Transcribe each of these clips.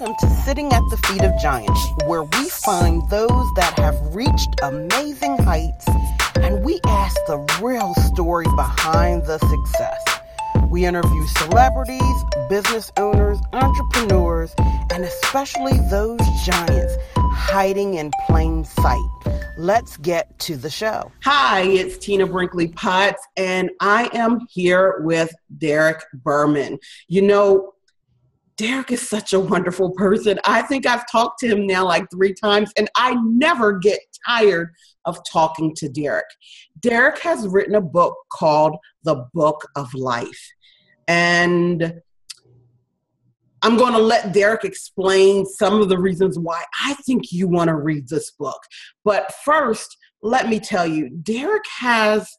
Welcome to Sitting at the Feet of Giants, where we find those that have reached amazing heights and we ask the real story behind the success. We interview celebrities, business owners, entrepreneurs, and especially those giants hiding in plain sight. Let's get to the show. Hi, it's Tina Brinkley Potts, and I am here with Derek Berman. You know, Derek is such a wonderful person. I think I've talked to him now like three times, and I never get tired of talking to Derek. Derek has written a book called The Book of Life. And I'm going to let Derek explain some of the reasons why I think you want to read this book. But first, let me tell you, Derek has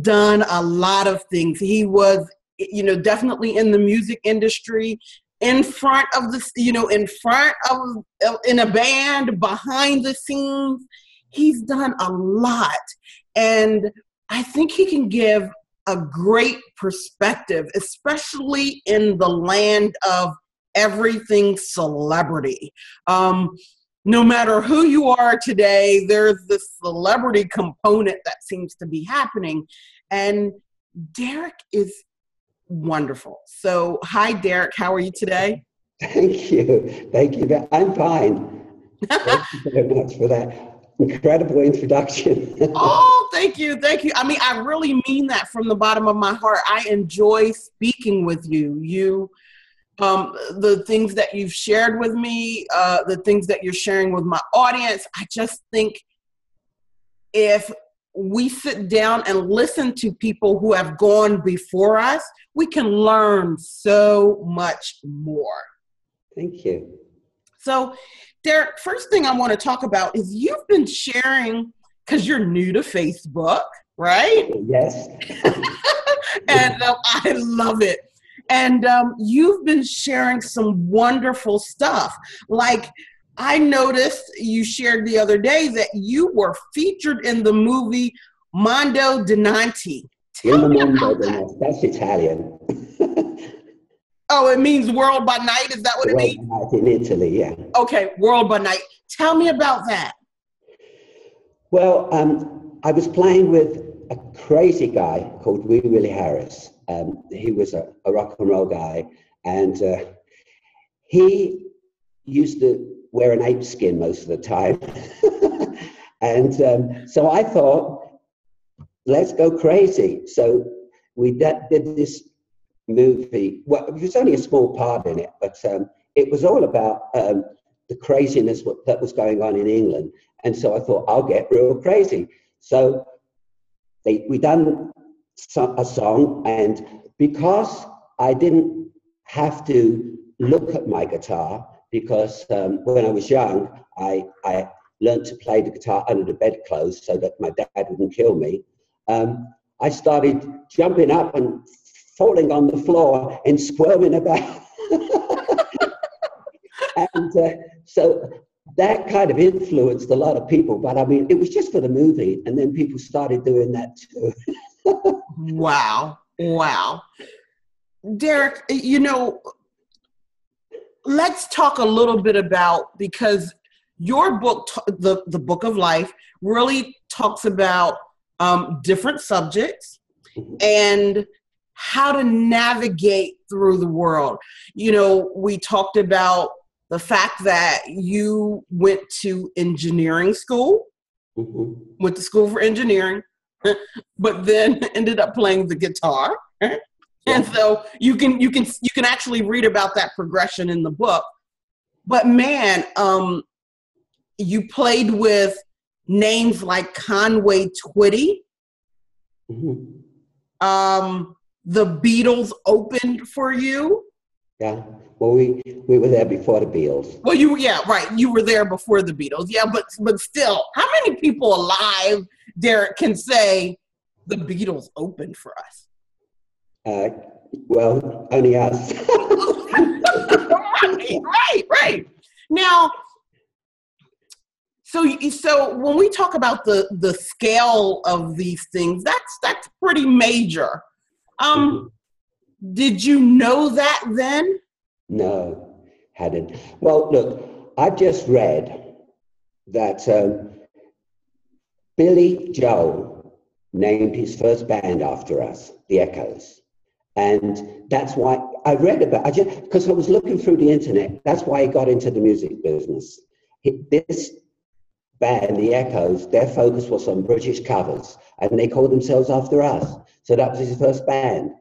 done a lot of things. He was you know definitely in the music industry in front of the you know in front of in a band behind the scenes. He's done a lot. And i think he can give a great perspective especially in the land of everything celebrity. Um, no matter who you are today there's this celebrity component that seems to be happening. And derek is wonderful. So, hi, Derek. How are you today? Thank you. Thank you. I'm fine. Thank you very much for that incredible introduction. oh, thank you. Thank you. I mean, I really mean that from the bottom of my heart. I enjoy speaking with you. You, um, the things that you've shared with me, uh, the things that you're sharing with my audience, I just think if we sit down and listen to people who have gone before us, we can learn so much more. Thank you. So, Derek, first thing I want to talk about is you've been sharing because you're new to Facebook, right? Yes. and um, I love it. And um, you've been sharing some wonderful stuff. Like, I noticed you shared the other day that you were featured in the movie Mondo di Notte. Tell me about that. That's Italian. oh, it means world by night. Is that what world it means? By night in Italy, yeah. Okay, world by night. Tell me about that. Well, um, I was playing with a crazy guy called Wee Willie Harris. Um, he was a, a, rock and roll guy, and uh, he used to wear an ape skin most of the time. and um, so I thought, let's go crazy. So we did, did this movie. Well, it was only a small part in it, but um, it was all about um, the craziness that was going on in England. And so I thought, I'll get real crazy. So they, we done a song, and because I didn't have to look at my guitar, because um, when I was young, I, I learned to play the guitar under the bedclothes so that my dad wouldn't kill me. Um, I started jumping up and falling on the floor and squirming about. and uh, so that kind of influenced a lot of people. But I mean, it was just for the movie, and then people started doing that too. wow. Wow. Derek, you know, let's talk a little bit about because your book, the the Book of Life, really talks about um, different subjects and how to navigate through the world. You know, we talked about the fact that you went to engineering school, mm-hmm. went to school for engineering, but then ended up playing the guitar and so you can you can you can actually read about that progression in the book. But man um you played with names like conway twitty. Mm-hmm. um the beatles opened for you. Yeah. Well we we were there before the beatles. Well you yeah right. You were there before the beatles. Yeah but but still how many people alive derek can say the beatles opened for us uh, well, only us. right, right, right. Now, so so when we talk about the the scale of these things, that's that's pretty major. Um, mm-hmm. did you know that then? No, hadn't. Well, look, I've just read that um, Billy Joel named his first band after us, the Echoes. And that's why I read about I just because I was looking through the internet. That's why he got into the music business. He, this band, the Echoes, their focus was on British covers, and they called themselves after us. So that was his first band.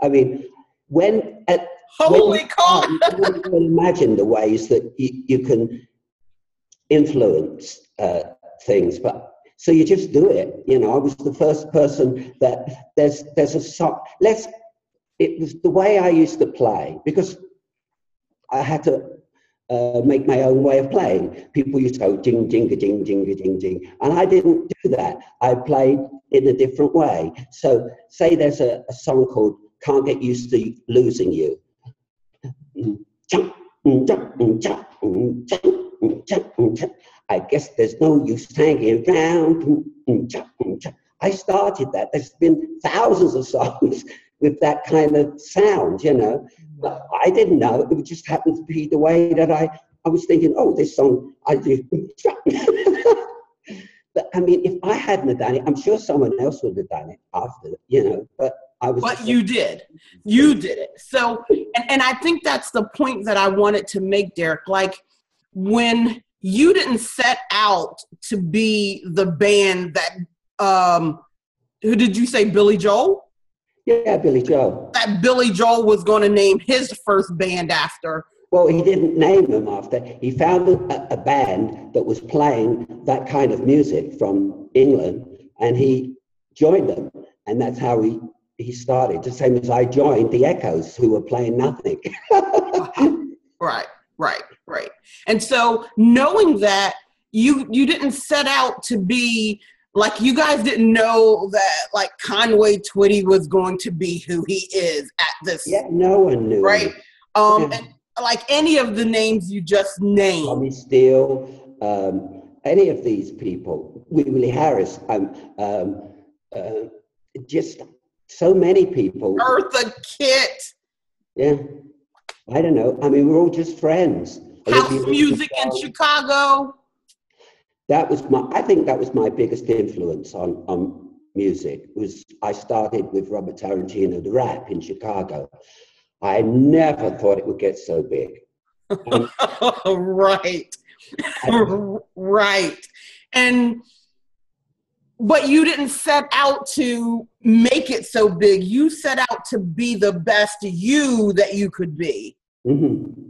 I mean, when at holy cow, you can imagine the ways that you, you can influence uh, things, but so you just do it. You know, I was the first person that there's there's a song. Let's. It was the way I used to play because I had to uh, make my own way of playing. People used to go ding, ding, ding, ding, ding, ding, and I didn't do that. I played in a different way. So, say there's a, a song called "Can't Get Used to Losing You." I guess there's no use hanging around. I started that. There's been thousands of songs with that kind of sound, you know. But I didn't know. It would just happened to be the way that I, I was thinking, oh, this song, I do. but I mean, if I hadn't have done it, I'm sure someone else would have done it after, you know. But I was. But you did. You did it. So, and, and I think that's the point that I wanted to make, Derek. Like, when you didn't set out to be the band that um who did you say billy joel yeah billy joel. That billy joel was going to name his first band after. Well he didn't name them after. He found a, a band that was playing that kind of music from england and he joined them. And that's how he he started the same as i joined the echoes who were playing nothing. Right right right. And so knowing that you you didn't set out to be like you guys didn't know that like conway twitty was going to be who he is at this yeah no one knew right um yeah. and like any of the names you just named tommy steele um any of these people willie harris um um uh, just so many people eartha kitt yeah I don't know. I mean, we're all just friends. House music in Chicago. That was my. I think that was my biggest influence on on music. Was I started with Robert Tarantino, the rap in Chicago. I never thought it would get so big. right, right, and but you didn't set out to make it so big. You set out to be the best you that you could be. Mm-hmm.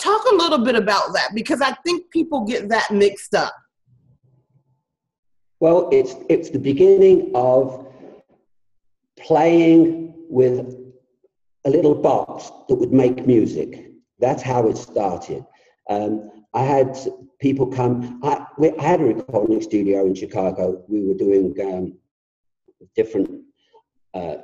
Talk a little bit about that because I think people get that mixed up. Well, it's it's the beginning of playing with a little box that would make music. That's how it started. Um, I had people come. I, we, I, had a recording studio in Chicago. We were doing um, different uh,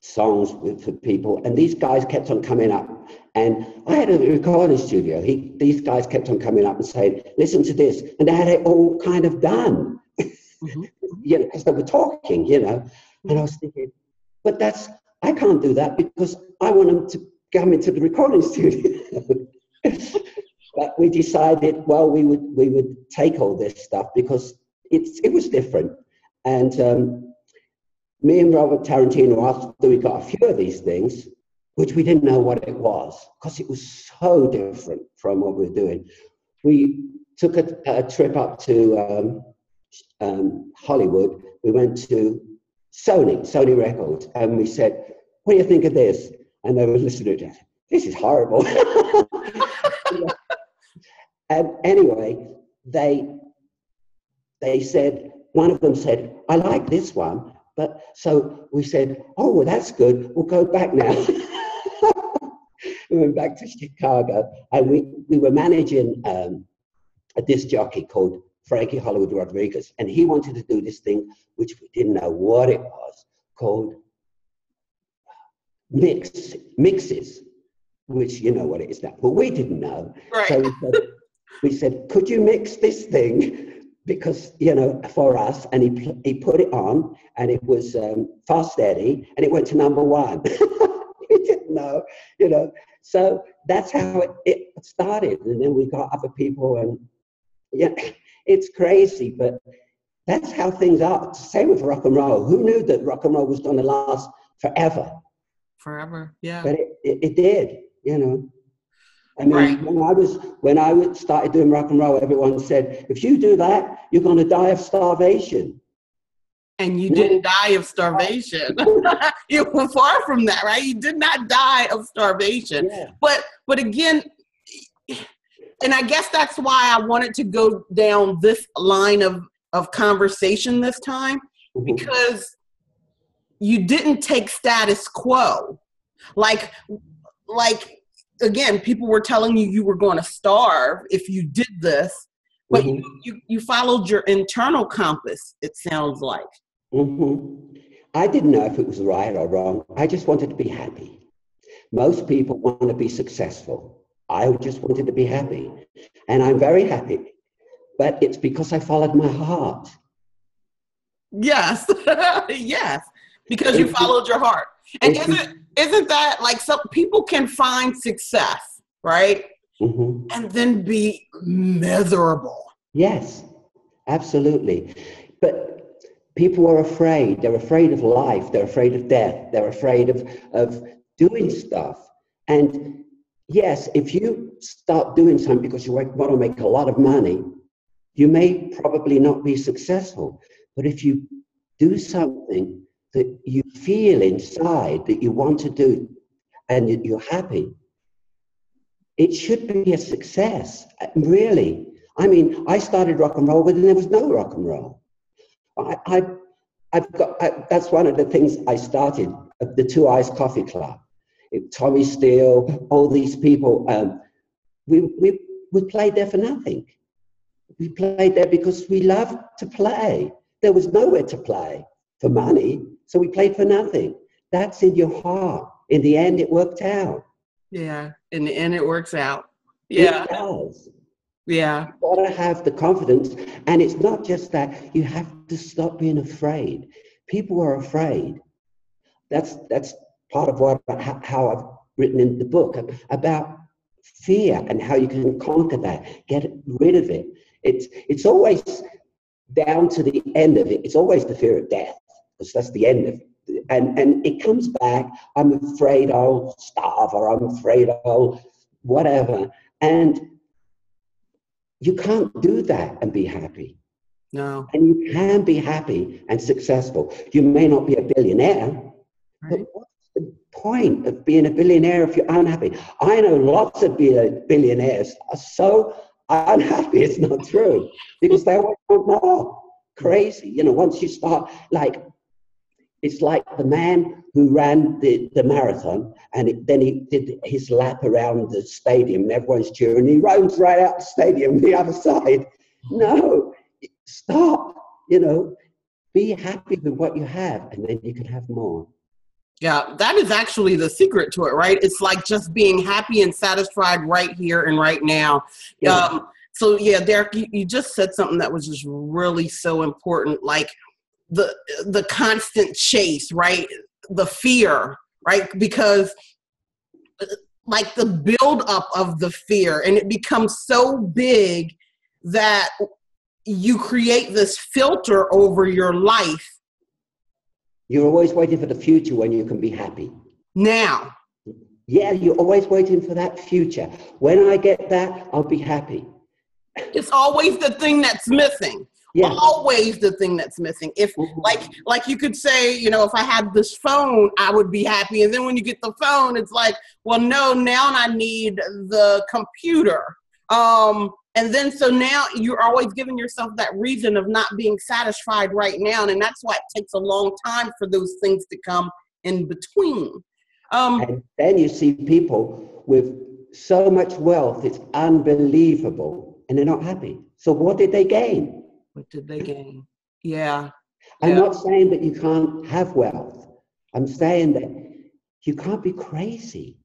songs with for people, and these guys kept on coming up. And I had a recording studio. He, these guys kept on coming up and saying, "Listen to this," and they had it all kind of done. Mm-hmm. you know, because they were talking, you know. And I was thinking, but that's I can't do that because I want them to come into the recording studio. but we decided, well, we would we would take all this stuff because it's it was different. And um, me and Robert Tarantino, after we got a few of these things, which we didn't know what it was because it was so different from what we were doing, we took a, a trip up to um, um, Hollywood. We went to Sony, Sony Records, and we said, "What do you think of this?" And they were listening to it. This is horrible. And anyway, they they said one of them said, "I like this one," but so we said, "Oh, well, that's good. We'll go back now." we went back to Chicago, and we we were managing um, a disc jockey called Frankie Hollywood Rodriguez, and he wanted to do this thing which we didn't know what it was called mix mixes, which you know what it is now, but we didn't know. Right. So we said, we said, could you mix this thing? Because, you know, for us, and he, he put it on, and it was um, fast eddie and it went to number one. we didn't know, you know. So that's how it, it started. And then we got other people, and yeah, it's crazy, but that's how things are. Same with rock and roll. Who knew that rock and roll was going to last forever? Forever, yeah. But it, it, it did, you know. I mean, Right. when I was when I started doing rock and roll, everyone said, "If you do that, you're going to die of starvation." And you No. didn't die of starvation. you were far from that, right? You did not die of starvation. Yeah. But but again, and I guess that's why I wanted to go down this line of of conversation this time Mhm. because you didn't take status quo like like again people were telling you you were going to starve if you did this but Mhm. you, you you followed your internal compass it sounds like hmm I didn't know if it was right or wrong. I just wanted to be happy. Most people want to be successful. I just wanted to be happy. And I'm very happy. But it's because I followed my heart. yes yes because you followed your heart and isn't isn't that like some people can find success right Mhm. and then be miserable Yes, absolutely. But people are afraid. They're afraid of life. They're afraid of death. They're afraid of, of doing stuff. And yes, if you start doing something because you want to make a lot of money, you may probably not be successful. But if you do something that you feel inside that you want to do and that you're happy, it should be a success, really. I mean, I started rock and roll when there was no rock and roll. I, I, I've got, I, that's one of the things I started, uh, the 2i's Coffee Club. It, Tommy Steele, all these people, um, we, we, we played there for nothing. We played there because we loved to play. There was nowhere to play for money, so we played for nothing. That's in your heart. In the end, it worked out. yeah in the end it works out. Yeah. It does. yeah. You got to have the confidence. And it's not just that. You have to stop being afraid. People are afraid. That's that's part of what how i've written in the book about fear and how you can conquer that. Get rid of it. It's it's always down to the end of it. It's always the fear of death because that's the end of it and and it comes back i'm afraid i'll starve or i'm afraid i'll whatever and you can't do that and be happy. no And you can be happy and successful. You may not be a billionaire, but Right. what's the point of being a billionaire if you're unhappy? I know lots of bill- billionaires are so unhappy, it's not true, because they always want more. Crazy. You know, once you start, like, it's like the man who ran the, the marathon and it, then he did his lap around the stadium and everyone's cheering. He runs right out the stadium the other side. No, stop. You know, be happy with what you have and then you can have more. Yeah, that is actually the secret to it, right? It's like just being happy and satisfied right here and right now. Yeah. Um, so yeah, Derek, you, you just said something that was just really so important, like the the constant chase, right? The fear, right? Because like the build up of the fear, and it becomes so big that you create this filter over your life You're always waiting for the future when you can be happy. now. Yeah, you're always waiting for that future. When I get that, I'll be happy. It's always the thing that's missing. Yeah. Always the thing that's missing. If Mhm. like like you could say, you know, if I had this phone, I would be happy. And then when you get the phone, it's like, well, no, now I need the computer. Um, and then so now you're always giving yourself that reason of not being satisfied right now, and that's why it takes a long time for those things to come in between. Um, And then you see people with so much wealth, it's unbelievable, and they're not happy. So what did they gain? What did they gain? Yeah. I'm Yeah. not saying that you can't have wealth. I'm saying that you can't be crazy.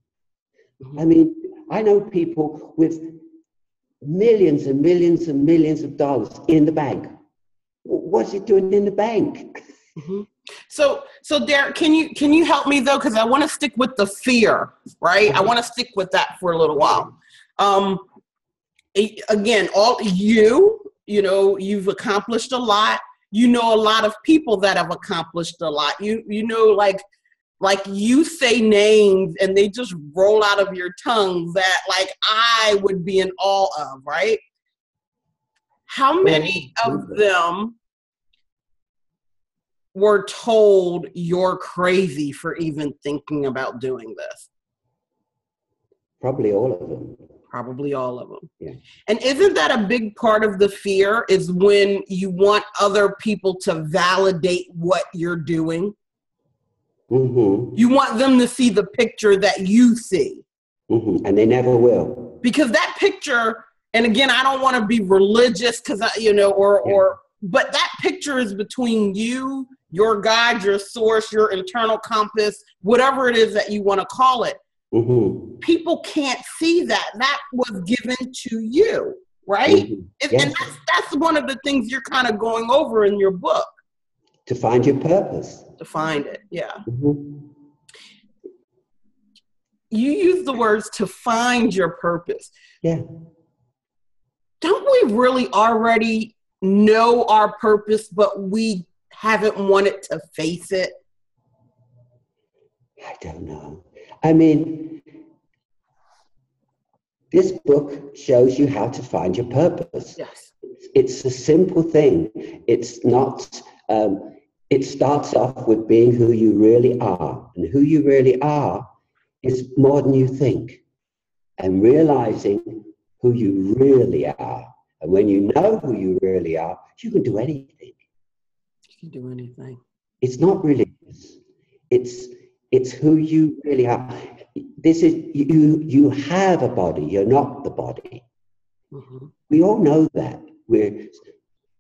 Mhm. I mean, I know people with millions and millions and millions of dollars in the bank. What's he doing in the bank? Mhm. So, so Derek, can you can you help me though? Because I want to stick with the fear, right? I want to stick with that for a little while. Um, again, all you, you know, you've accomplished a lot. You know a lot of people that have accomplished a lot. You you know like like you say names and they just roll out of your tongue that like I would be in awe of, right? How oh, many of them were told you're crazy for even thinking about doing this? Probably all of them. Probably all of them. Yeah. And isn't that a big part of the fear is when you want other people to validate what you're doing? Mm-hmm. You want them to see the picture that you see. Mm-hmm. And they never will. Because that picture, and again, I don't want to be religious because I, you know, or, yeah. or, but that picture is between you your guide, your source, your internal compass, whatever it is that you want to call it. Mm-hmm. People can't see that. That was given to you, right? Mm-hmm. Yes. And that's, that's one of the things you're kind of going over in your book. To find your purpose. To find it, yeah. Mm-hmm. You use the words to find your purpose. Yeah. Don't we really already know our purpose, but we haven't wanted to face it? I don't know. I mean, this book shows you how to find your purpose. Yes. It's a simple thing. It's not, um, it starts off with being who you really are. And who you really are is more than you think. And realizing who you really are. And when you know who you really are, you can do anything You can do anything. It's not religious. It's it's who you really are. This is you. You have a body. You're not the body. Mm-hmm. We all know that. We're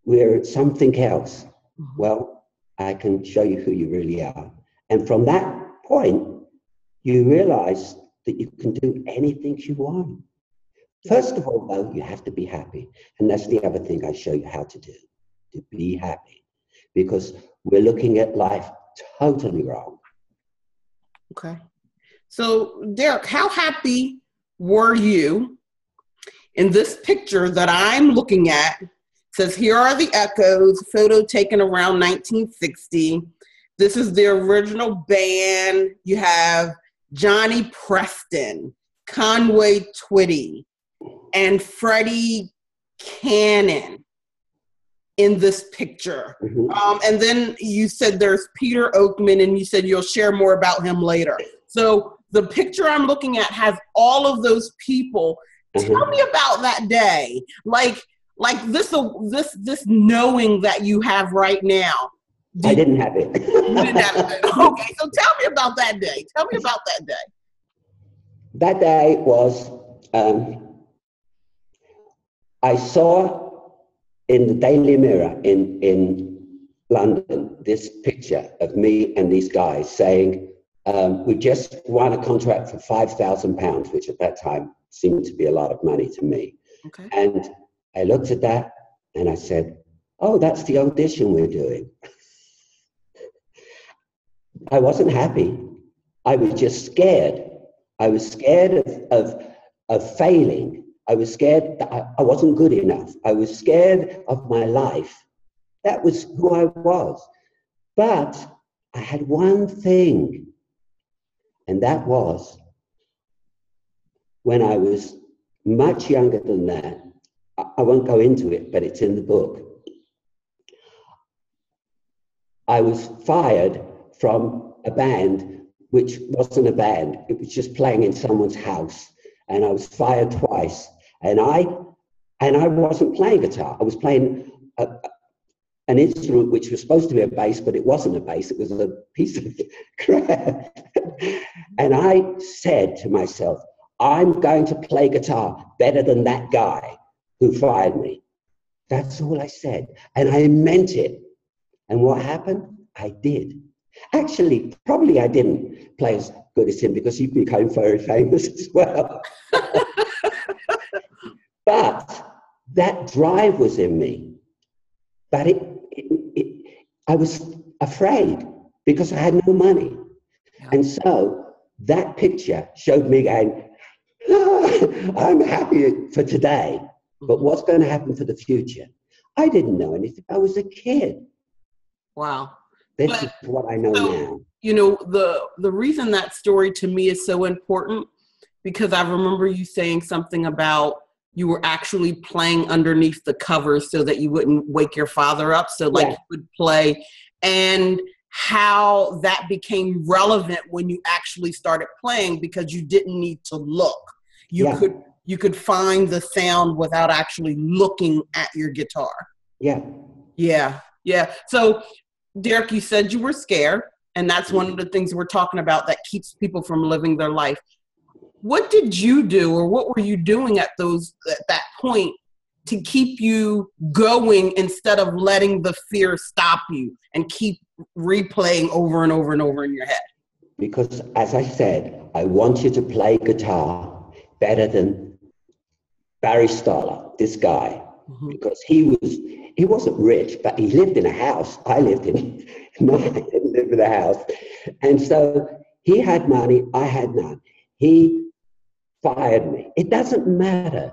we're something else. Mm-hmm. Well, I can show you who you really are. And from that point, you realize that you can do anything you want. First of all, though, you have to be happy. And that's the other thing I show you how to do to be happy because we're looking at life totally wrong. Okay. So, Derek, how happy were you in this picture that I'm looking at? says here are the echoes, photo taken around 1960. This is the original band. You have Johnny Preston, Conway Twitty, and Freddie Cannon in this picture. Mm-hmm. Um, and then you said there's Peter Oakman, and you said you'll share more about him later. So the picture I'm looking at has all of those people. Mm-hmm. Tell me about that day, like like this this this knowing that you have right now. Did, I didn't have it. didn't have it. Okay, so tell me about that day. Tell me about that day. That day was um, I saw in the Daily Mirror in, in London this picture of me and these guys saying, um, we just won a contract for £5,000, which at that time seemed to be a lot of money to me. Okay. And I looked at that and I said, oh, that's the audition we're doing. I wasn't happy. I was just scared. I was scared of, of, of failing I was scared that I, I wasn't good enough. I was scared of my life. That was who I was. But I had one thing, and that was when I was much younger than that. I, I won't go into it, but it's in the book. I was fired from a band which wasn't a band, it was just playing in someone's house. And I was fired twice and I and I wasn't playing guitar. I was playing a, an instrument which was supposed to be a bass, but it wasn't a bass. It was a piece of crap. and I said to myself, I'm going to play guitar better than that guy who fired me. That's all I said. And I meant it. And what happened? I did. Actually, probably I didn't play as good as him because he became very famous as well. But that drive was in me. But it, it, it, I was afraid. because I had no money. Yeah. And so that picture showed me going, ah, I'm happy for today, but what's going to happen for the future? I didn't know anything. I was a kid. Wow. This but, is what I know so, now. You know, the the reason that story to me is so important because I remember you saying something about you were actually playing underneath the covers so that you wouldn't wake your father up. So like yeah. you would play and how that became relevant when you actually started playing because you didn't need to look. You yeah. could you could find the sound without actually looking at your guitar. Yeah. Yeah. Yeah. So Derek, you said you were scared, and that's one of the things we're talking about that keeps people from living their life. What did you do, or what were you doing at those at that point to keep you going instead of letting the fear stop you and keep replaying over and over and over in your head? Because, as I said, I want you to play guitar better than Barry Stoller, this guy, mm-hmm. because he was he wasn't rich, but he lived in a house. I lived in no, I didn't live in a house, and so he had money. I had none. He fired me. It doesn't matter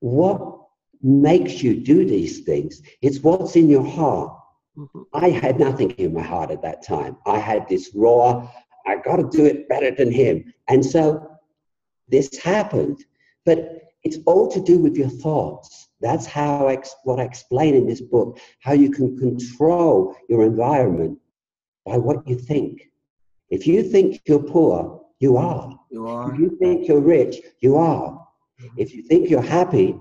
what makes you do these things. It's what's in your heart. Mm-hmm. I had nothing in my heart at that time. I had this raw, I got to do it better than him. And so this happened. But it's all to do with your thoughts. That's how I, what I explain in this book, how you can control your environment by what you think. If you think you're poor, you are. You are. If you think you're rich, you are. Mm-hmm. If you think you're happy,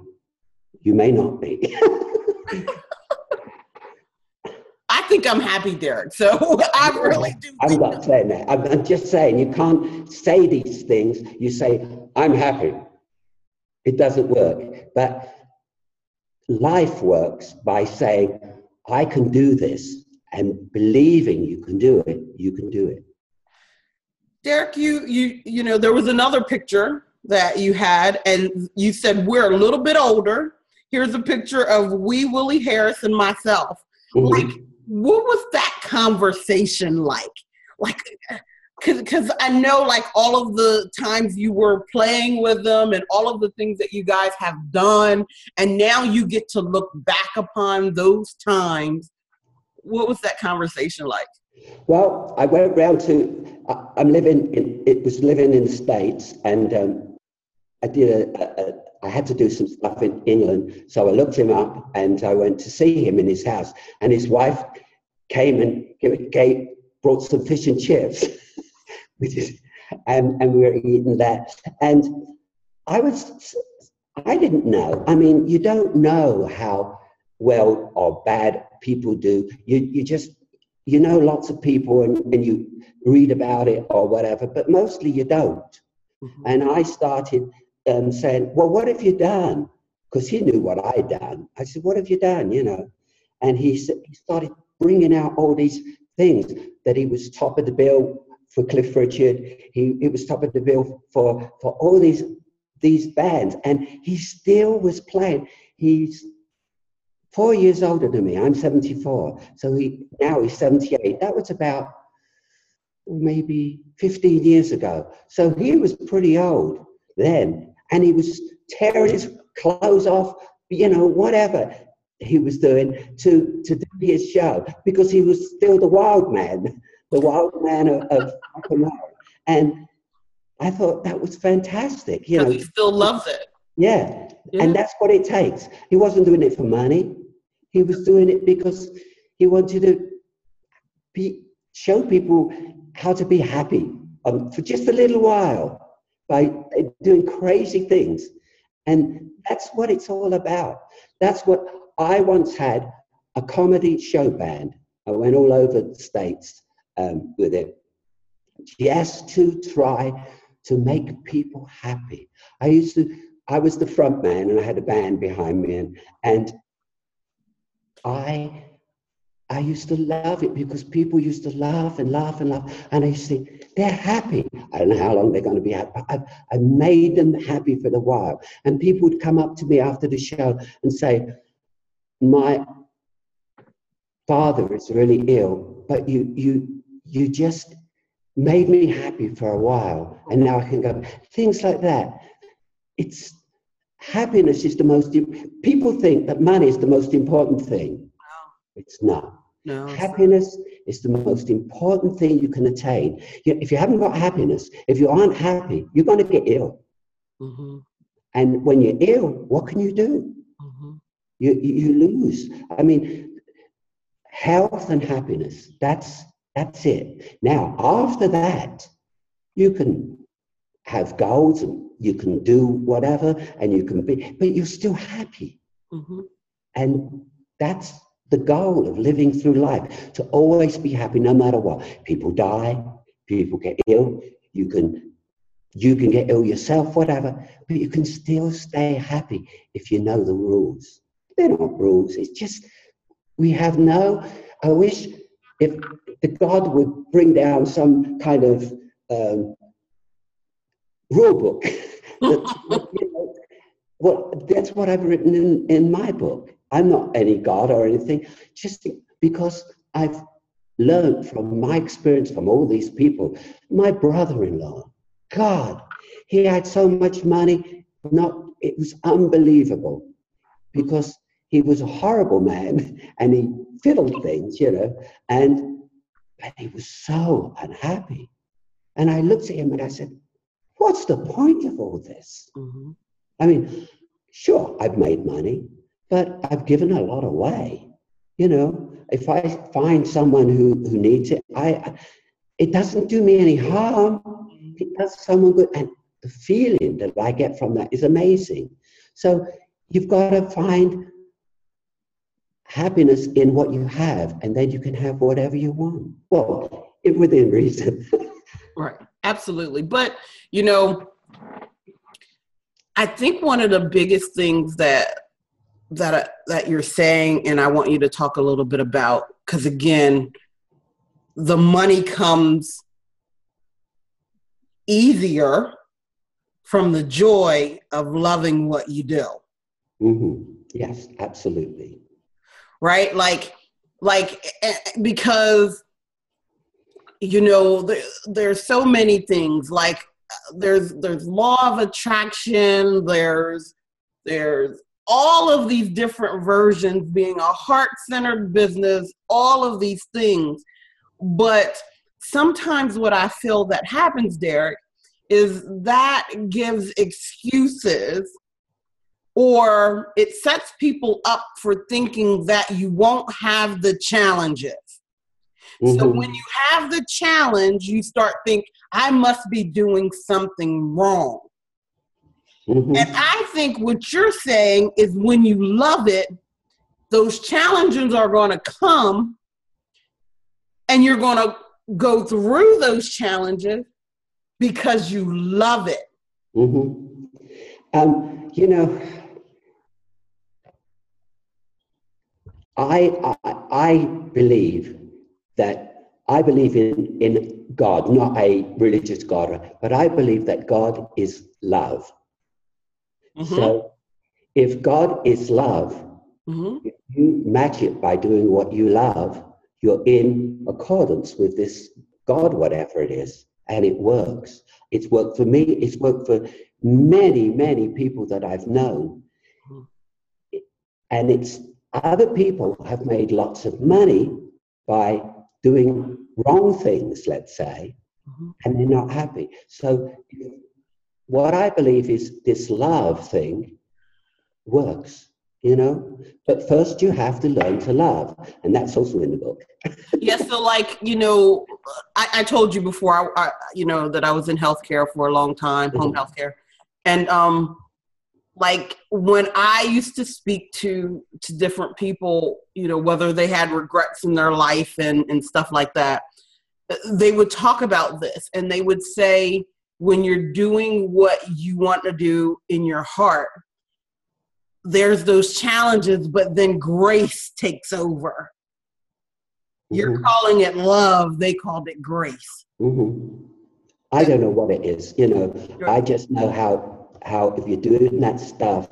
you may not be. I think I'm happy, Derek. So I really do. I'm not that. saying that. I'm, I'm just saying you can't say these things. You say, I'm happy. It doesn't work. But life works by saying, I can do this, and believing you can do it, you can do it. Derek, you you you know, there was another picture that you had, and you said we're a little bit older. Here's a picture of Wee Willie Harris and myself. Mm-hmm. Like, what was that conversation like? Like because I know like all of the times you were playing with them and all of the things that you guys have done, and now you get to look back upon those times. What was that conversation like? Well, I went round to. I'm living in. It was living in the states, and um, I did a, a. I had to do some stuff in England, so I looked him up, and I went to see him in his house, and his wife came and gave, brought some fish and chips. which is, and, and we were eating that. And I was, I didn't know. I mean, you don't know how well or bad people do. You, you just, you know lots of people and, and you read about it or whatever, but mostly you don't. Mm-hmm. And I started um, saying, well, what have you done? Because he knew what I'd done. I said, what have you done, you know? And he, he started bringing out all these things that he was top of the bill for Cliff Richard. He, he was top of the bill for, for all these, these bands, and he still was playing. He's four years older than me. I'm 74. So he now he's 78. That was about maybe 15 years ago. So he was pretty old then, and he was tearing his clothes off, you know, whatever he was doing to, to do his show because he was still the wild man the wild man of, of And I thought that was fantastic. You know, he still loves it. Yeah. yeah. And that's what it takes. He wasn't doing it for money. He was doing it because he wanted to be, show people how to be happy um, for just a little while by doing crazy things. And that's what it's all about. That's what I once had a comedy show band. I went all over the States um, with it just to try to make people happy. I used to, I was the front man and I had a band behind me and, and I, I used to love it because people used to laugh and laugh and laugh. And I used to think, they're happy. I don't know how long they're going to be happy. I, I made them happy for a while. And people would come up to me after the show and say, my father is really ill, but you, you, you just made me happy for a while, and now I can go. Things like that. It's happiness is the most. People think that money is the most important thing. It's not. No. Happiness is the most important thing you can attain. If you haven't got happiness, if you aren't happy, you're going to get ill. Mm-hmm. And when you're ill, what can you do? Mm-hmm. You, you lose. I mean, health and happiness, that's, that's it. Now, after that, you can have goals and you can do whatever and you can be, but you're still happy. Mm-hmm. And that's the goal of living through life to always be happy no matter what. People die, people get ill, you can you can get ill yourself, whatever, but you can still stay happy if you know the rules. They're not rules, it's just we have no I wish if the God would bring down some kind of um, rule book. that, you know, well, that's what I've written in, in my book. I'm not any God or anything, just because I've learned from my experience from all these people. My brother in law, God, he had so much money, not, it was unbelievable because he was a horrible man and he fiddled things, you know, and but he was so unhappy. And I looked at him and I said, What's the point of all this? Mm-hmm. I mean, sure, I've made money, but I've given a lot away. You know, if I find someone who, who needs it, I it doesn't do me any harm. It does someone good. And the feeling that I get from that is amazing. So you've got to find happiness in what you have, and then you can have whatever you want. Well, it, within reason. right. Absolutely. But, you know, I think one of the biggest things that that that you're saying and I want you to talk a little bit about cuz again the money comes easier from the joy of loving what you do. Mm-hmm. Yes, absolutely. Right? Like like eh, because you know there, there's so many things like there's there's law of attraction there's there's all of these different versions being a heart-centered business all of these things. But sometimes what i feel that happens derek is that gives excuses or it sets people up for thinking that you won't have the challenges Mm-hmm. So when you have the challenge, you start think I must be doing something wrong. Mm-hmm. And I think what you're saying is when you love it, those challenges are going to come and you're going to go through those challenges because you love it. Mm-hmm. Um, you know, I, I, I believe that I believe in, in God, not a religious God, but I believe that God is love. Mm-hmm. So if God is love, mm-hmm. if you match it by doing what you love, you're in accordance with this God, whatever it is, and it works. It's worked for me, it's worked for many, many people that I've known. Mm-hmm. And it's other people have made lots of money by doing wrong things, let's say, mm-hmm. and they're not happy. So, what I believe is this love thing works, you know. But first, you have to learn to love, and that's also in the book. yeah. So, like you know, I, I told you before, I, I, you know, that I was in healthcare for a long time, mm-hmm. home healthcare, and um, like when i used to speak to to different people you know whether they had regrets in their life and and stuff like that they would talk about this and they would say when you're doing what you want to do in your heart there's those challenges but then grace takes over you're mm-hmm. calling it love they called it grace mm-hmm. i don't know what it is you know i just know how how if you're doing that stuff,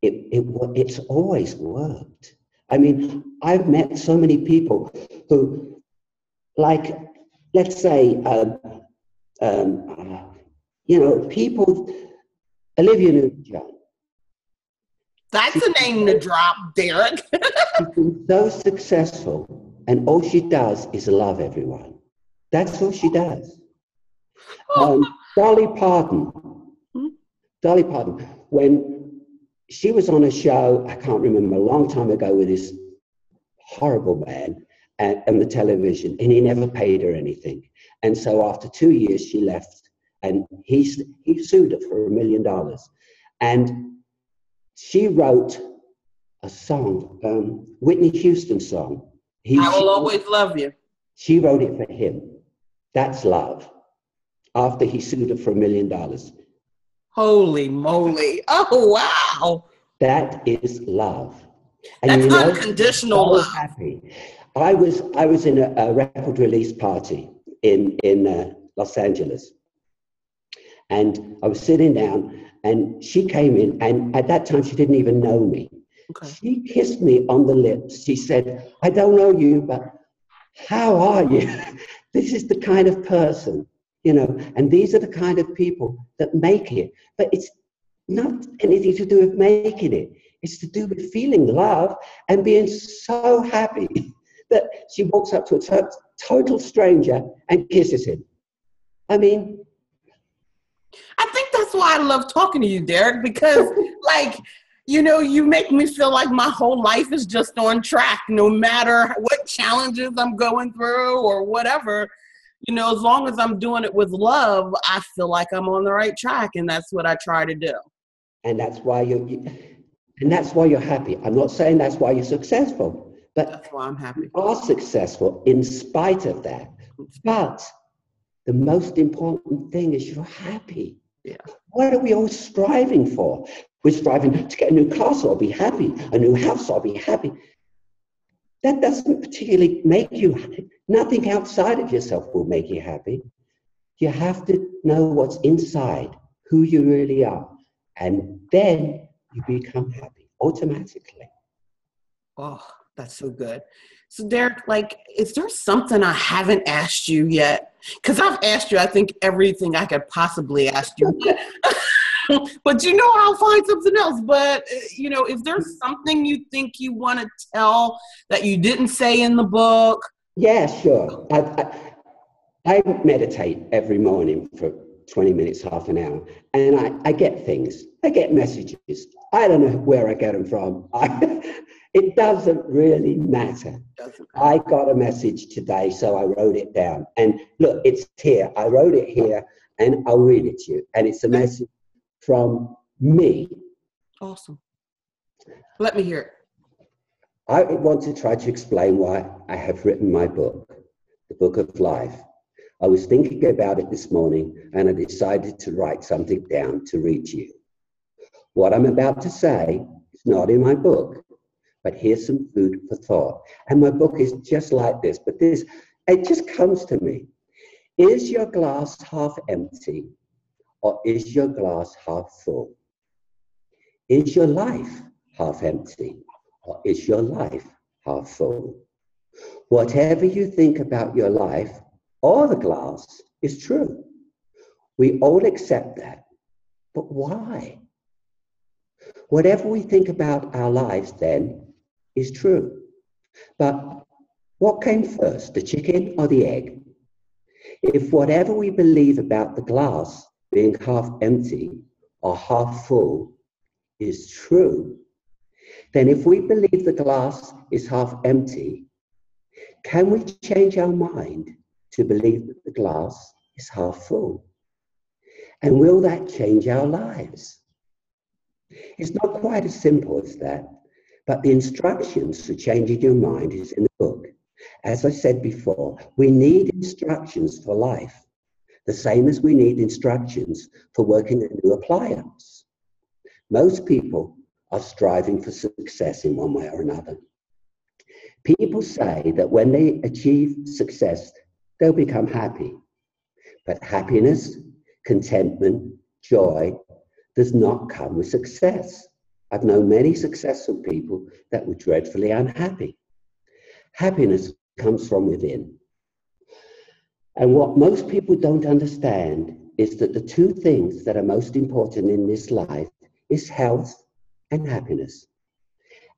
it, it it's always worked. I mean, I've met so many people who like, let's say, um, um, uh, you know, people, Olivia Newton-John. That's a name to drop, Derek. she's been so successful, and all she does is love everyone. That's all she does. Um, Dolly Parton. Dolly Parton. When she was on a show, I can't remember, a long time ago with this horrible man and, and the television, and he never paid her anything. And so after two years, she left, and he, he sued her for a million dollars. And she wrote a song, um, Whitney Houston song. He, I will always love you. She wrote it for him. That's love. After he sued her for a million dollars. Holy moly. Oh, wow. That is love. And That's unconditional so love. Happy. I was, I was in a, a record release party in, in uh, Los Angeles. And I was sitting down, and she came in, and at that time, she didn't even know me. Okay. She kissed me on the lips. She said, I don't know you, but how are you? this is the kind of person, you know, and these are the kind of people that make it. But it's not anything to do with making it, it's to do with feeling love and being so happy that she walks up to a total stranger and kisses him. I mean, I think that's why I love talking to you, Derek, because like you know, you make me feel like my whole life is just on track, no matter what challenges I'm going through or whatever. You know, as long as I'm doing it with love, I feel like I'm on the right track, and that's what I try to do. And that's why you're, you, and that's why you're happy. I'm not saying that's why you're successful, but that's why I'm happy. You are successful in spite of that. But the most important thing is you're happy. Yeah. What are we all striving for? We're striving to get a new car, so I'll be happy. A new house, so I'll be happy. That doesn't particularly make you happy. Nothing outside of yourself will make you happy. You have to know what's inside, who you really are. And then you become happy automatically. Oh, that's so good. So, Derek, like, is there something I haven't asked you yet? Because I've asked you, I think, everything I could possibly ask you. but you know, I'll find something else. But, uh, you know, is there something you think you want to tell that you didn't say in the book? Yeah, sure. I, I, I meditate every morning for 20 minutes, half an hour, and I, I get things. I get messages. I don't know where I get them from. I, it doesn't really matter. Doesn't I got a message today, so I wrote it down. And look, it's here. I wrote it here, and I'll read it to you. And it's a message from me. Awesome. Let me hear it. I want to try to explain why I have written my book, The Book of Life. I was thinking about it this morning and I decided to write something down to read to you. What I'm about to say is not in my book, but here's some food for thought. And my book is just like this, but this, it just comes to me. Is your glass half empty or is your glass half full? Is your life half empty or is your life half full? Whatever you think about your life or the glass is true. We all accept that. But why? Whatever we think about our lives then is true. But what came first, the chicken or the egg? If whatever we believe about the glass being half empty or half full is true, then if we believe the glass is half empty, can we change our mind to believe that the glass is half full? And will that change our lives? It's not quite as simple as that, but the instructions for changing your mind is in the book. As I said before, we need instructions for life the same as we need instructions for working a new appliance. Most people are striving for success in one way or another. People say that when they achieve success, they'll become happy. But happiness, contentment, joy does not come with success. I've known many successful people that were dreadfully unhappy. Happiness comes from within. And what most people don't understand is that the two things that are most important in this life is health and happiness.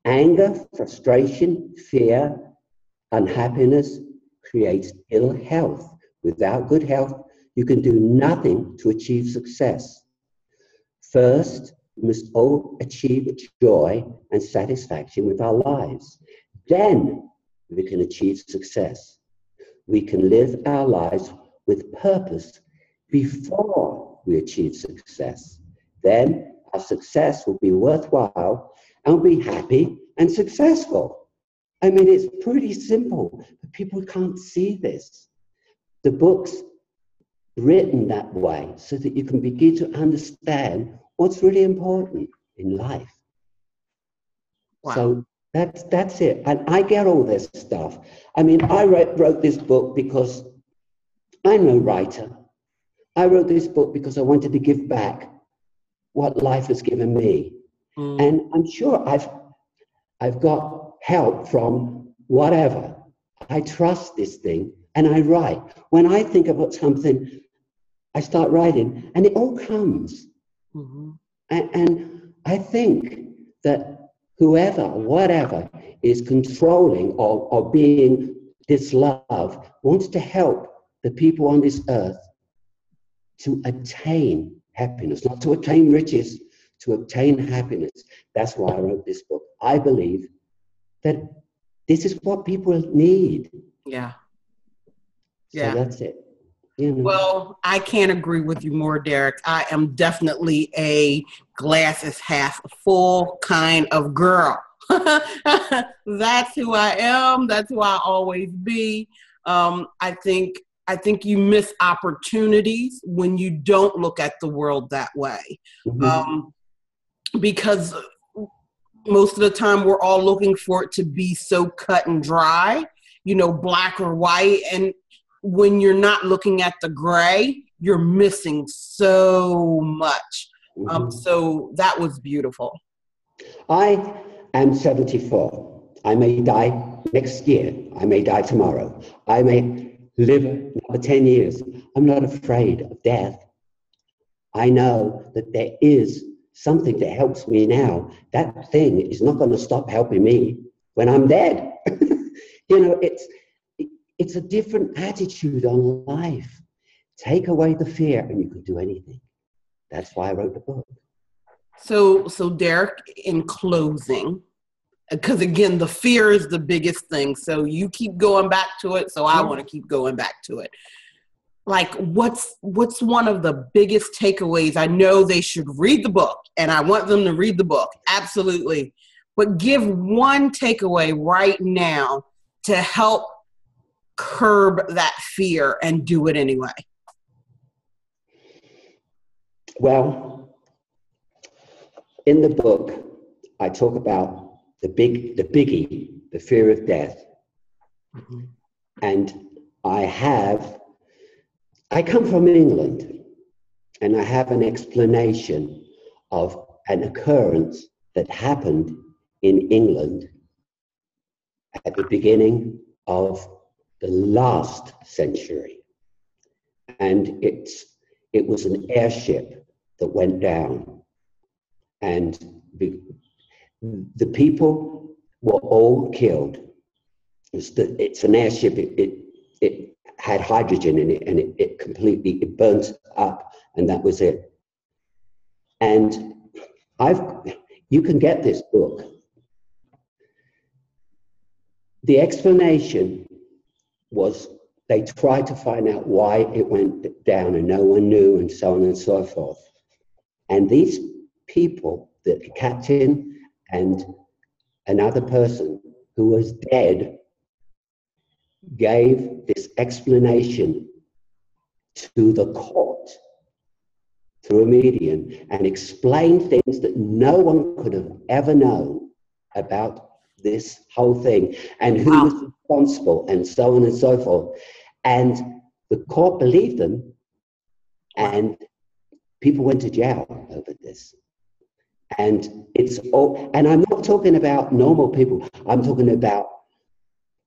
Anger, frustration, fear, unhappiness creates ill health. Without good health, you can do nothing to achieve success. First, we must all achieve joy and satisfaction with our lives. Then we can achieve success. We can live our lives with purpose before we achieve success. Then our success will be worthwhile and we'll be happy and successful. I mean, it's pretty simple, but people can't see this. The book's written that way so that you can begin to understand what's really important in life. Wow. So that's that's it. And I get all this stuff. I mean, I wrote, wrote this book because I'm no writer. I wrote this book because I wanted to give back what life has given me. Mm. And I'm sure I've I've got help from whatever. I trust this thing and I write. When I think about something, I start writing and it all comes. Mm-hmm. And, and I think that whoever, whatever, is controlling or, or being this love wants to help the people on this earth to attain happiness, not to attain riches, to obtain happiness. That's why I wrote this book. I believe that this is what people need. Yeah. Yeah. So that's it. You know. Well, I can't agree with you more, Derek. I am definitely a glass is half full kind of girl. That's who I am. That's who I always be. Um, I think I think you miss opportunities when you don't look at the world that way, mm-hmm. um, because most of the time we're all looking for it to be so cut and dry, you know, black or white, and when you're not looking at the gray, you're missing so much. Um, mm-hmm. Um, so that was beautiful. I am 74. I may die next year. I may die tomorrow. I may live another 10 years. I'm not afraid of death. I know that there is something that helps me now. That thing is not going to stop helping me when I'm dead. you know, it's it's a different attitude on life. Take away the fear and you can do anything. That's why I wrote the book. So, so Derek, in closing, uh, because again, the fear is the biggest thing. So you keep going back to it. So I want to keep going back to it. Like, what's what's one of the biggest takeaways? I know they should read the book, and I want them to read the book, absolutely. But give one takeaway right now to help curb that fear and do it anyway? Well, in the book, I talk about the big, the biggie, the fear of death, mm-hmm. and I have. I come from England, and I have an explanation of an occurrence that happened in England at the beginning of the last century. And it's, it was an airship that went down. And the, the people were all killed. It's, the, it's an airship, it, it, it, had hydrogen in it and it, it completely it burnt up and that was it. And I've you can get this book. The explanation was they tried to find out why it went down and no one knew and so on and so forth. And these people, the captain and another person who was dead, gave this explanation to the court through a medium and explained things that no one could have ever known about this whole thing and who wow. was responsible and so on and so forth. And the court believed them and people went to jail over this. And it's all, and I'm not talking about normal people, I'm talking about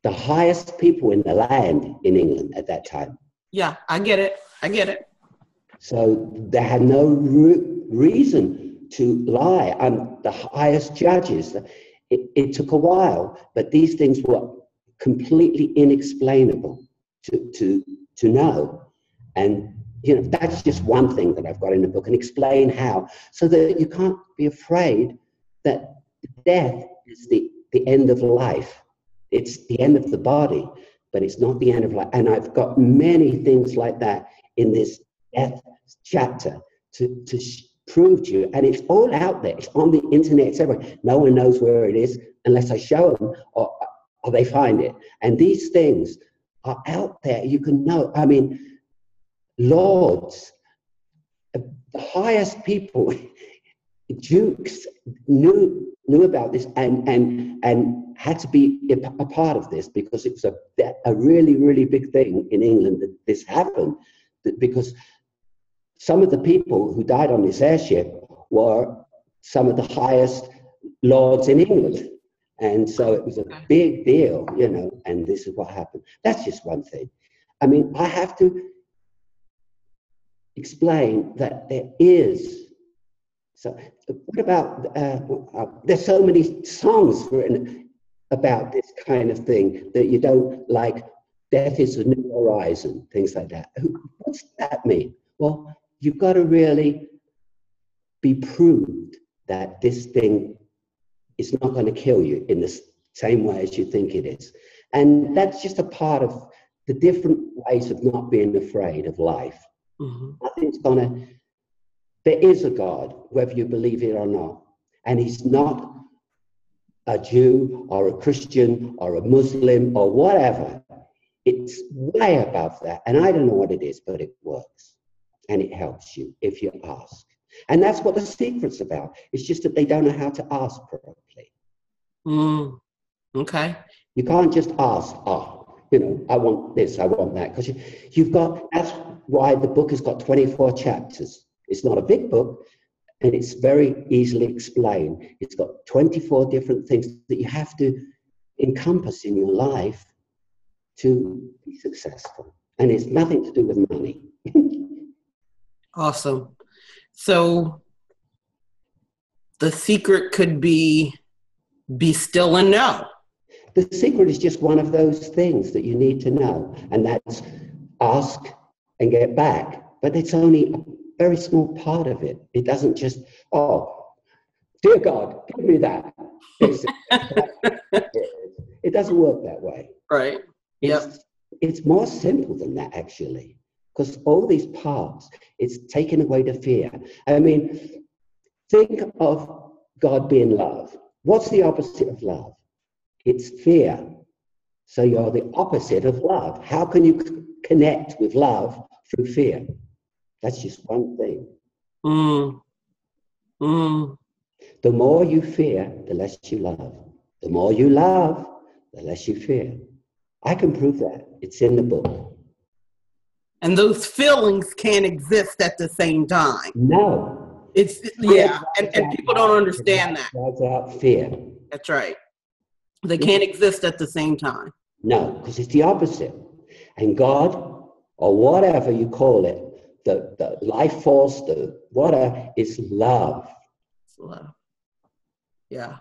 the highest people in the land in England at that time. Yeah, I get it. I get it. So they had no re- reason to lie. I'm the highest judges. It, it took a while, but these things were completely inexplainable to, to, to know. And you know, that's just one thing that I've got in the book and explain how, so that you can't be afraid that death is the, the end of life. It's the end of the body, but it's not the end of life. And I've got many things like that in this death chapter to, to prove to you. And it's all out there. It's on the internet. It's everywhere. No one knows where it is unless I show them or, or they find it. And these things are out there. You can know. I mean, lords, the highest people, dukes knew knew about this and and and had to be a, part of this because it was a a really really big thing in England that this happened because some of the people who died on this airship were some of the highest lords in England. And so it was a big deal, you know, and this is what happened. That's just one thing. I mean, I have to explain that there is. So, what about? Uh, uh, there's so many songs written about this kind of thing that you don't like. Death is a new horizon, things like that. What's that mean? Well, you've got to really be proved that this thing is not going to kill you in the same way as you think it is. And that's just a part of the different ways of not being afraid of life. Mm-hmm. Nothing's going to, there is a God, whether you believe it or not. And he's not a Jew or a Christian or a Muslim or whatever. It's way above that. And I don't know what it is, but it works and it helps you if you ask. And that's what the secret's about. It's just that they don't know how to ask properly. Mm, okay. You can't just ask, oh, you know, I want this, I want that. Because you, you've got, that's why the book has got 24 chapters. It's not a big book and it's very easily explained. It's got 24 different things that you have to encompass in your life to be successful. And it's nothing to do with money. Awesome. So the secret could be be still and know. The secret is just one of those things that you need to know, and that's ask and get back. But it's only a very small part of it. It doesn't just, oh, dear God, give me that. it doesn't work that way. Right. Yep. It's, it's more simple than that, actually because all these parts, it's taken away the fear. I mean, think of God being love. What's the opposite of love? It's fear. So you're the opposite of love. How can you connect with love through fear? That's just one thing. Mm. Mm. The more you fear, the less you love. The more you love, the less you fear. I can prove that. It's in the book. And those feelings can't exist at the same time. No. It's yeah, and, and people don't understand that. That's out fear. That's right. They can't exist at the same time. No, because it's the opposite. And God, or whatever you call it, the, the life force, the water is love. It's love. Yeah.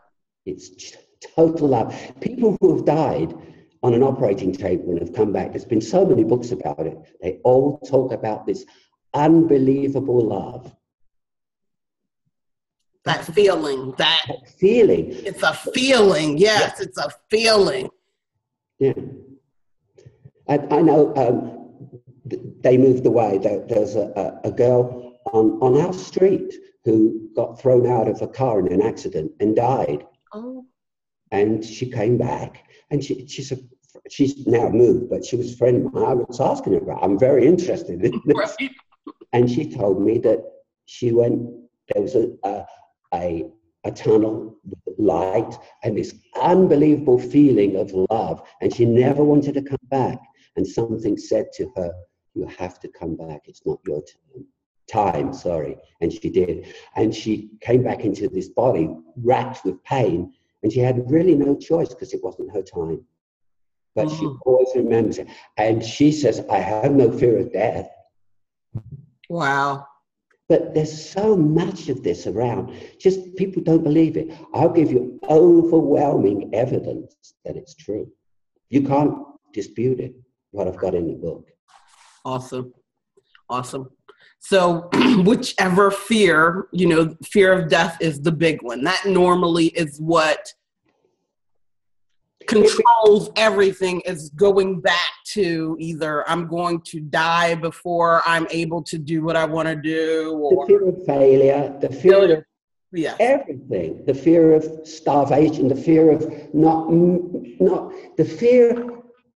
It's total love. People who have died on an operating table and have come back. There's been so many books about it. They all talk about this unbelievable love. That feeling, that, that feeling. It's a feeling. Yes, yeah. it's a feeling. Yeah. I, I know um, they moved away. There, there's a, a, girl on, on our street who got thrown out of a car in an accident and died. Oh. And she came back and she, she's a she's now moved, but she was a friend of mine. I was asking her about. I'm very interested in this, right. and she told me that she went. There was a a, a, a tunnel with light and this unbelievable feeling of love, and she never wanted to come back. And something said to her, "You have to come back. It's not your time." Time, sorry, and she did, and she came back into this body racked with pain, and she had really no choice because it wasn't her time. but mm-hmm. she always remembers it. And she says, I have no fear of death. Wow. But there's so much of this around. Just people don't believe it. I'll give you overwhelming evidence that it's true. You can't dispute it, what I've got in the book. Awesome. Awesome. So, whichever fear, you know, fear of death is the big one. That normally is what controls everything is going back to either I'm going to die before I'm able to do what I want to do, or the fear of failure, the fear of yes. everything, the fear of starvation, the fear of not, not, the fear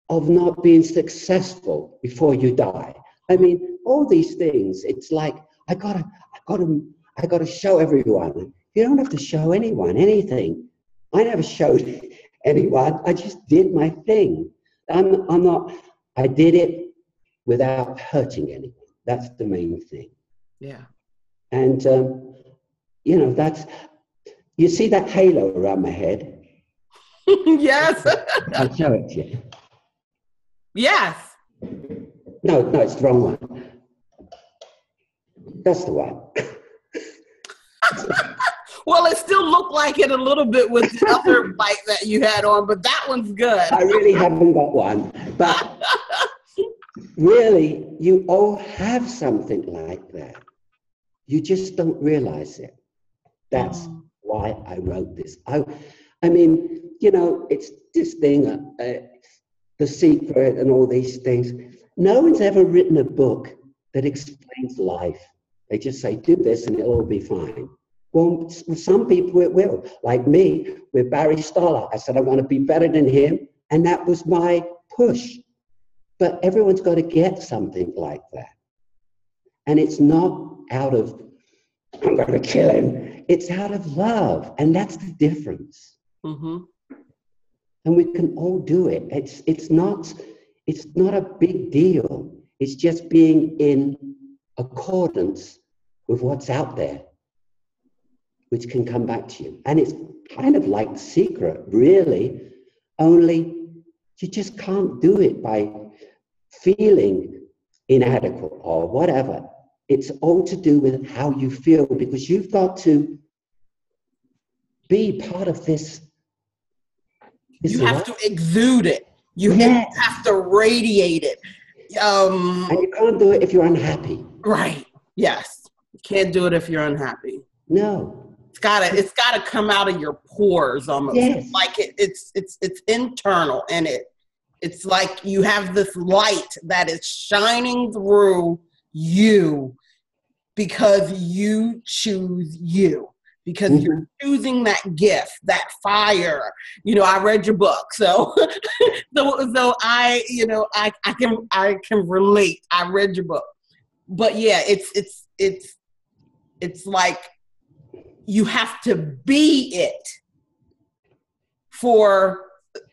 of not being successful before you die. I mean, all these things. It's like I gotta, I gotta, I gotta show everyone. You don't have to show anyone anything. I never showed anyone. I just did my thing. I'm, I'm not, I did it without hurting anyone. That's the main thing. Yeah. And, um, you know, that's, you see that halo around my head? yes. I'll show it to you. Yes. No, no, it's the wrong one. That's the one. Well, it still looked like it a little bit with the other bike that you had on, but that one's good. I really haven't got one. But really, you all have something like that. You just don't realize it. That's mm. why I wrote this. I, I mean, you know, it's this thing, uh, uh, The Secret and all these things. No one's ever written a book that explains life. They just say, do this and it'll all be fine. Well, some people it will. Like me with Barry Stoller. I said, I want to be better than him. And that was my push. But everyone's got to get something like that. And it's not out of, I'm going to kill him. It's out of love. And that's the difference. Mm-hmm. And we can all do it. It's, it's, not, it's not a big deal. It's just being in accordance with what's out there which can come back to you. And it's kind of like the secret, really, only you just can't do it by feeling inadequate or whatever. It's all to do with how you feel because you've got to be part of this. this you have life. to exude it. You yes. have to radiate it. Um, and you can't do it if you're unhappy. Right. Yes. You can't do it if you're unhappy. No. It's gotta it's gotta come out of your pores almost. Yes. Like it, it's it's it's internal and it it's like you have this light that is shining through you because you choose you because mm-hmm. you're choosing that gift that fire you know i read your book so so, so i you know i i can i can relate i read your book but yeah it's it's it's it's like you have to be it for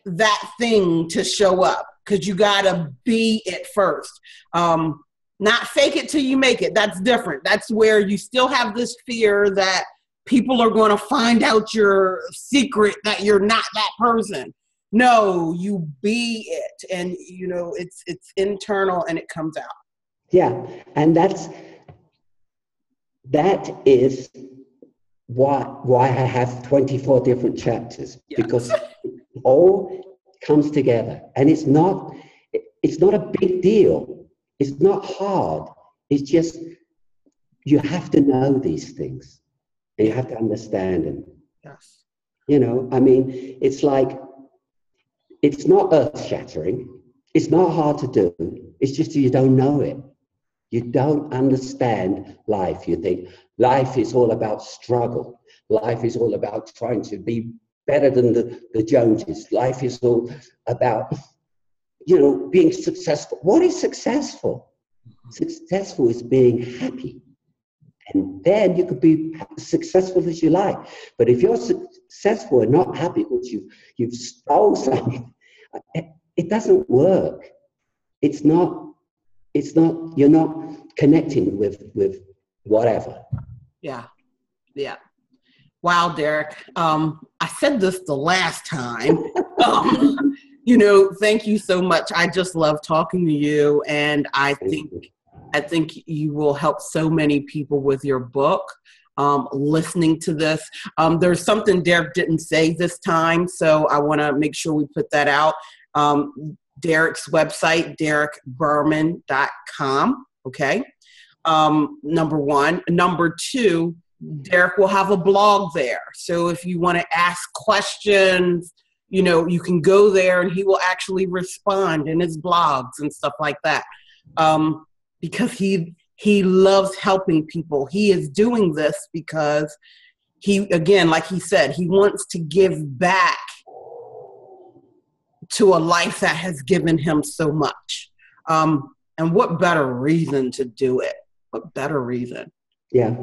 that thing to show up because you got to be it first. Um, not fake it till you make it. That's different. That's where you still have this fear that people are going to find out your secret that you're not that person. No, you be it, and you know it's it's internal and it comes out. Yeah, and that's that is why why I have 24 different chapters yeah. because it all comes together. And it's not it's not a big deal. It's not hard. It's just you have to know these things. And you have to understand them. Yes. You know i mean it's like it's not earth shattering it's not hard to do. It's just you don't know it. You don't understand life. You think life is all about struggle. Life is all about trying to be better than the, the Joneses. Life is all about, you know, being successful. What is successful? Successful is being happy. And then you could be successful as you like. But if you're successful and not happy because you, you've stole something, it doesn't work. It's not it's not you're not connecting with with whatever yeah yeah wow derek um, i said this the last time um, you know, thank you so much. I just love talking to you, and I think I think you will help so many people with your book. Um, listening to this, um, there's something Derek didn't say this time, so I want to make sure we put that out. Um, Derek's website, derekberman.com. Okay. Um, number one. Number two, Derek will have a blog there. So if you want to ask questions, you know, you can go there and he will actually respond in his blogs and stuff like that. Um, because he he loves helping people. He is doing this because he again, like he said, he wants to give back to a life that has given him so much. Um, and what better reason to do it? What better reason? Yeah.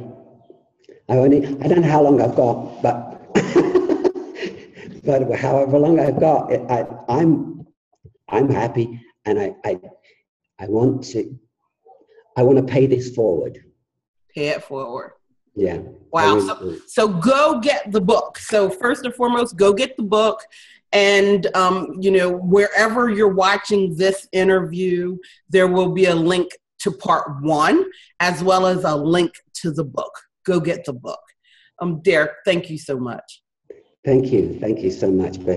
I only I don't know how long I've got, but but however long I've got, I, I'm I'm happy, and I, I I want to I want to pay this forward. Pay it forward. Yeah. Wow. So, so go get the book. So first and foremost, go get the book. And, um, you know, wherever you're watching this interview, there will be a link to part one, as well as a link to the book. Go get the book. Um, Derek, thank you so much. Thank you. Thank you so much for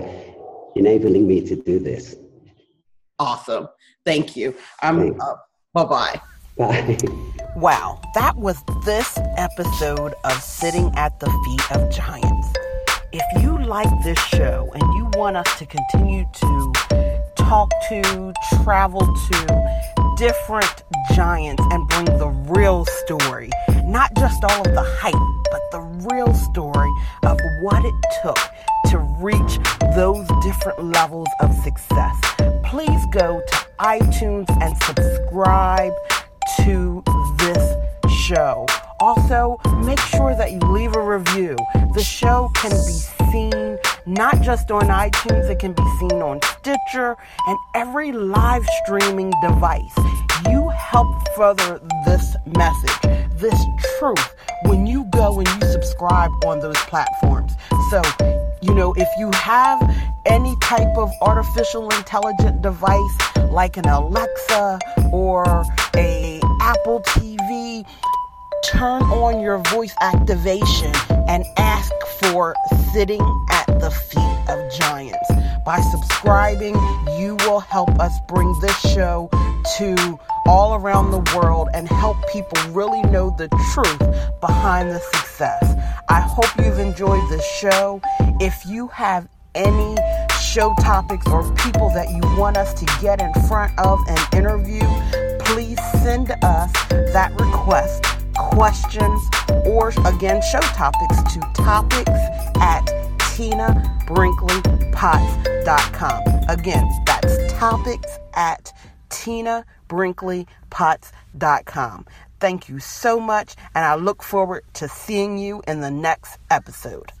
enabling me to do this. Awesome. Thank you. Um, uh, bye-bye. Bye. Wow, that was this episode of Sitting at the Feet of Giants. If you like this show and you want us to continue to talk to, travel to different giants and bring the real story, not just all of the hype, but the real story of what it took to reach those different levels of success, please go to iTunes and subscribe to this show. Also, make sure that you leave a review. The show can be seen not just on iTunes, it can be seen on Stitcher and every live streaming device. You help further this message, this truth, when you go and you subscribe on those platforms. So, you know, if you have any type of artificial intelligent device like an Alexa or a Apple TV, turn on your voice activation and ask for sitting at the feet of giants. By subscribing, you will help us bring this show to all around the world and help people really know the truth behind the success. I hope you've enjoyed this show. If you have any show topics or people that you want us to get in front of and interview, please send us that request, questions, or again, show topics to topics at tinabrinkleypotts.com. Again, that's topics at tinabrinkleypotts.com. Thank you so much, and I look forward to seeing you in the next episode.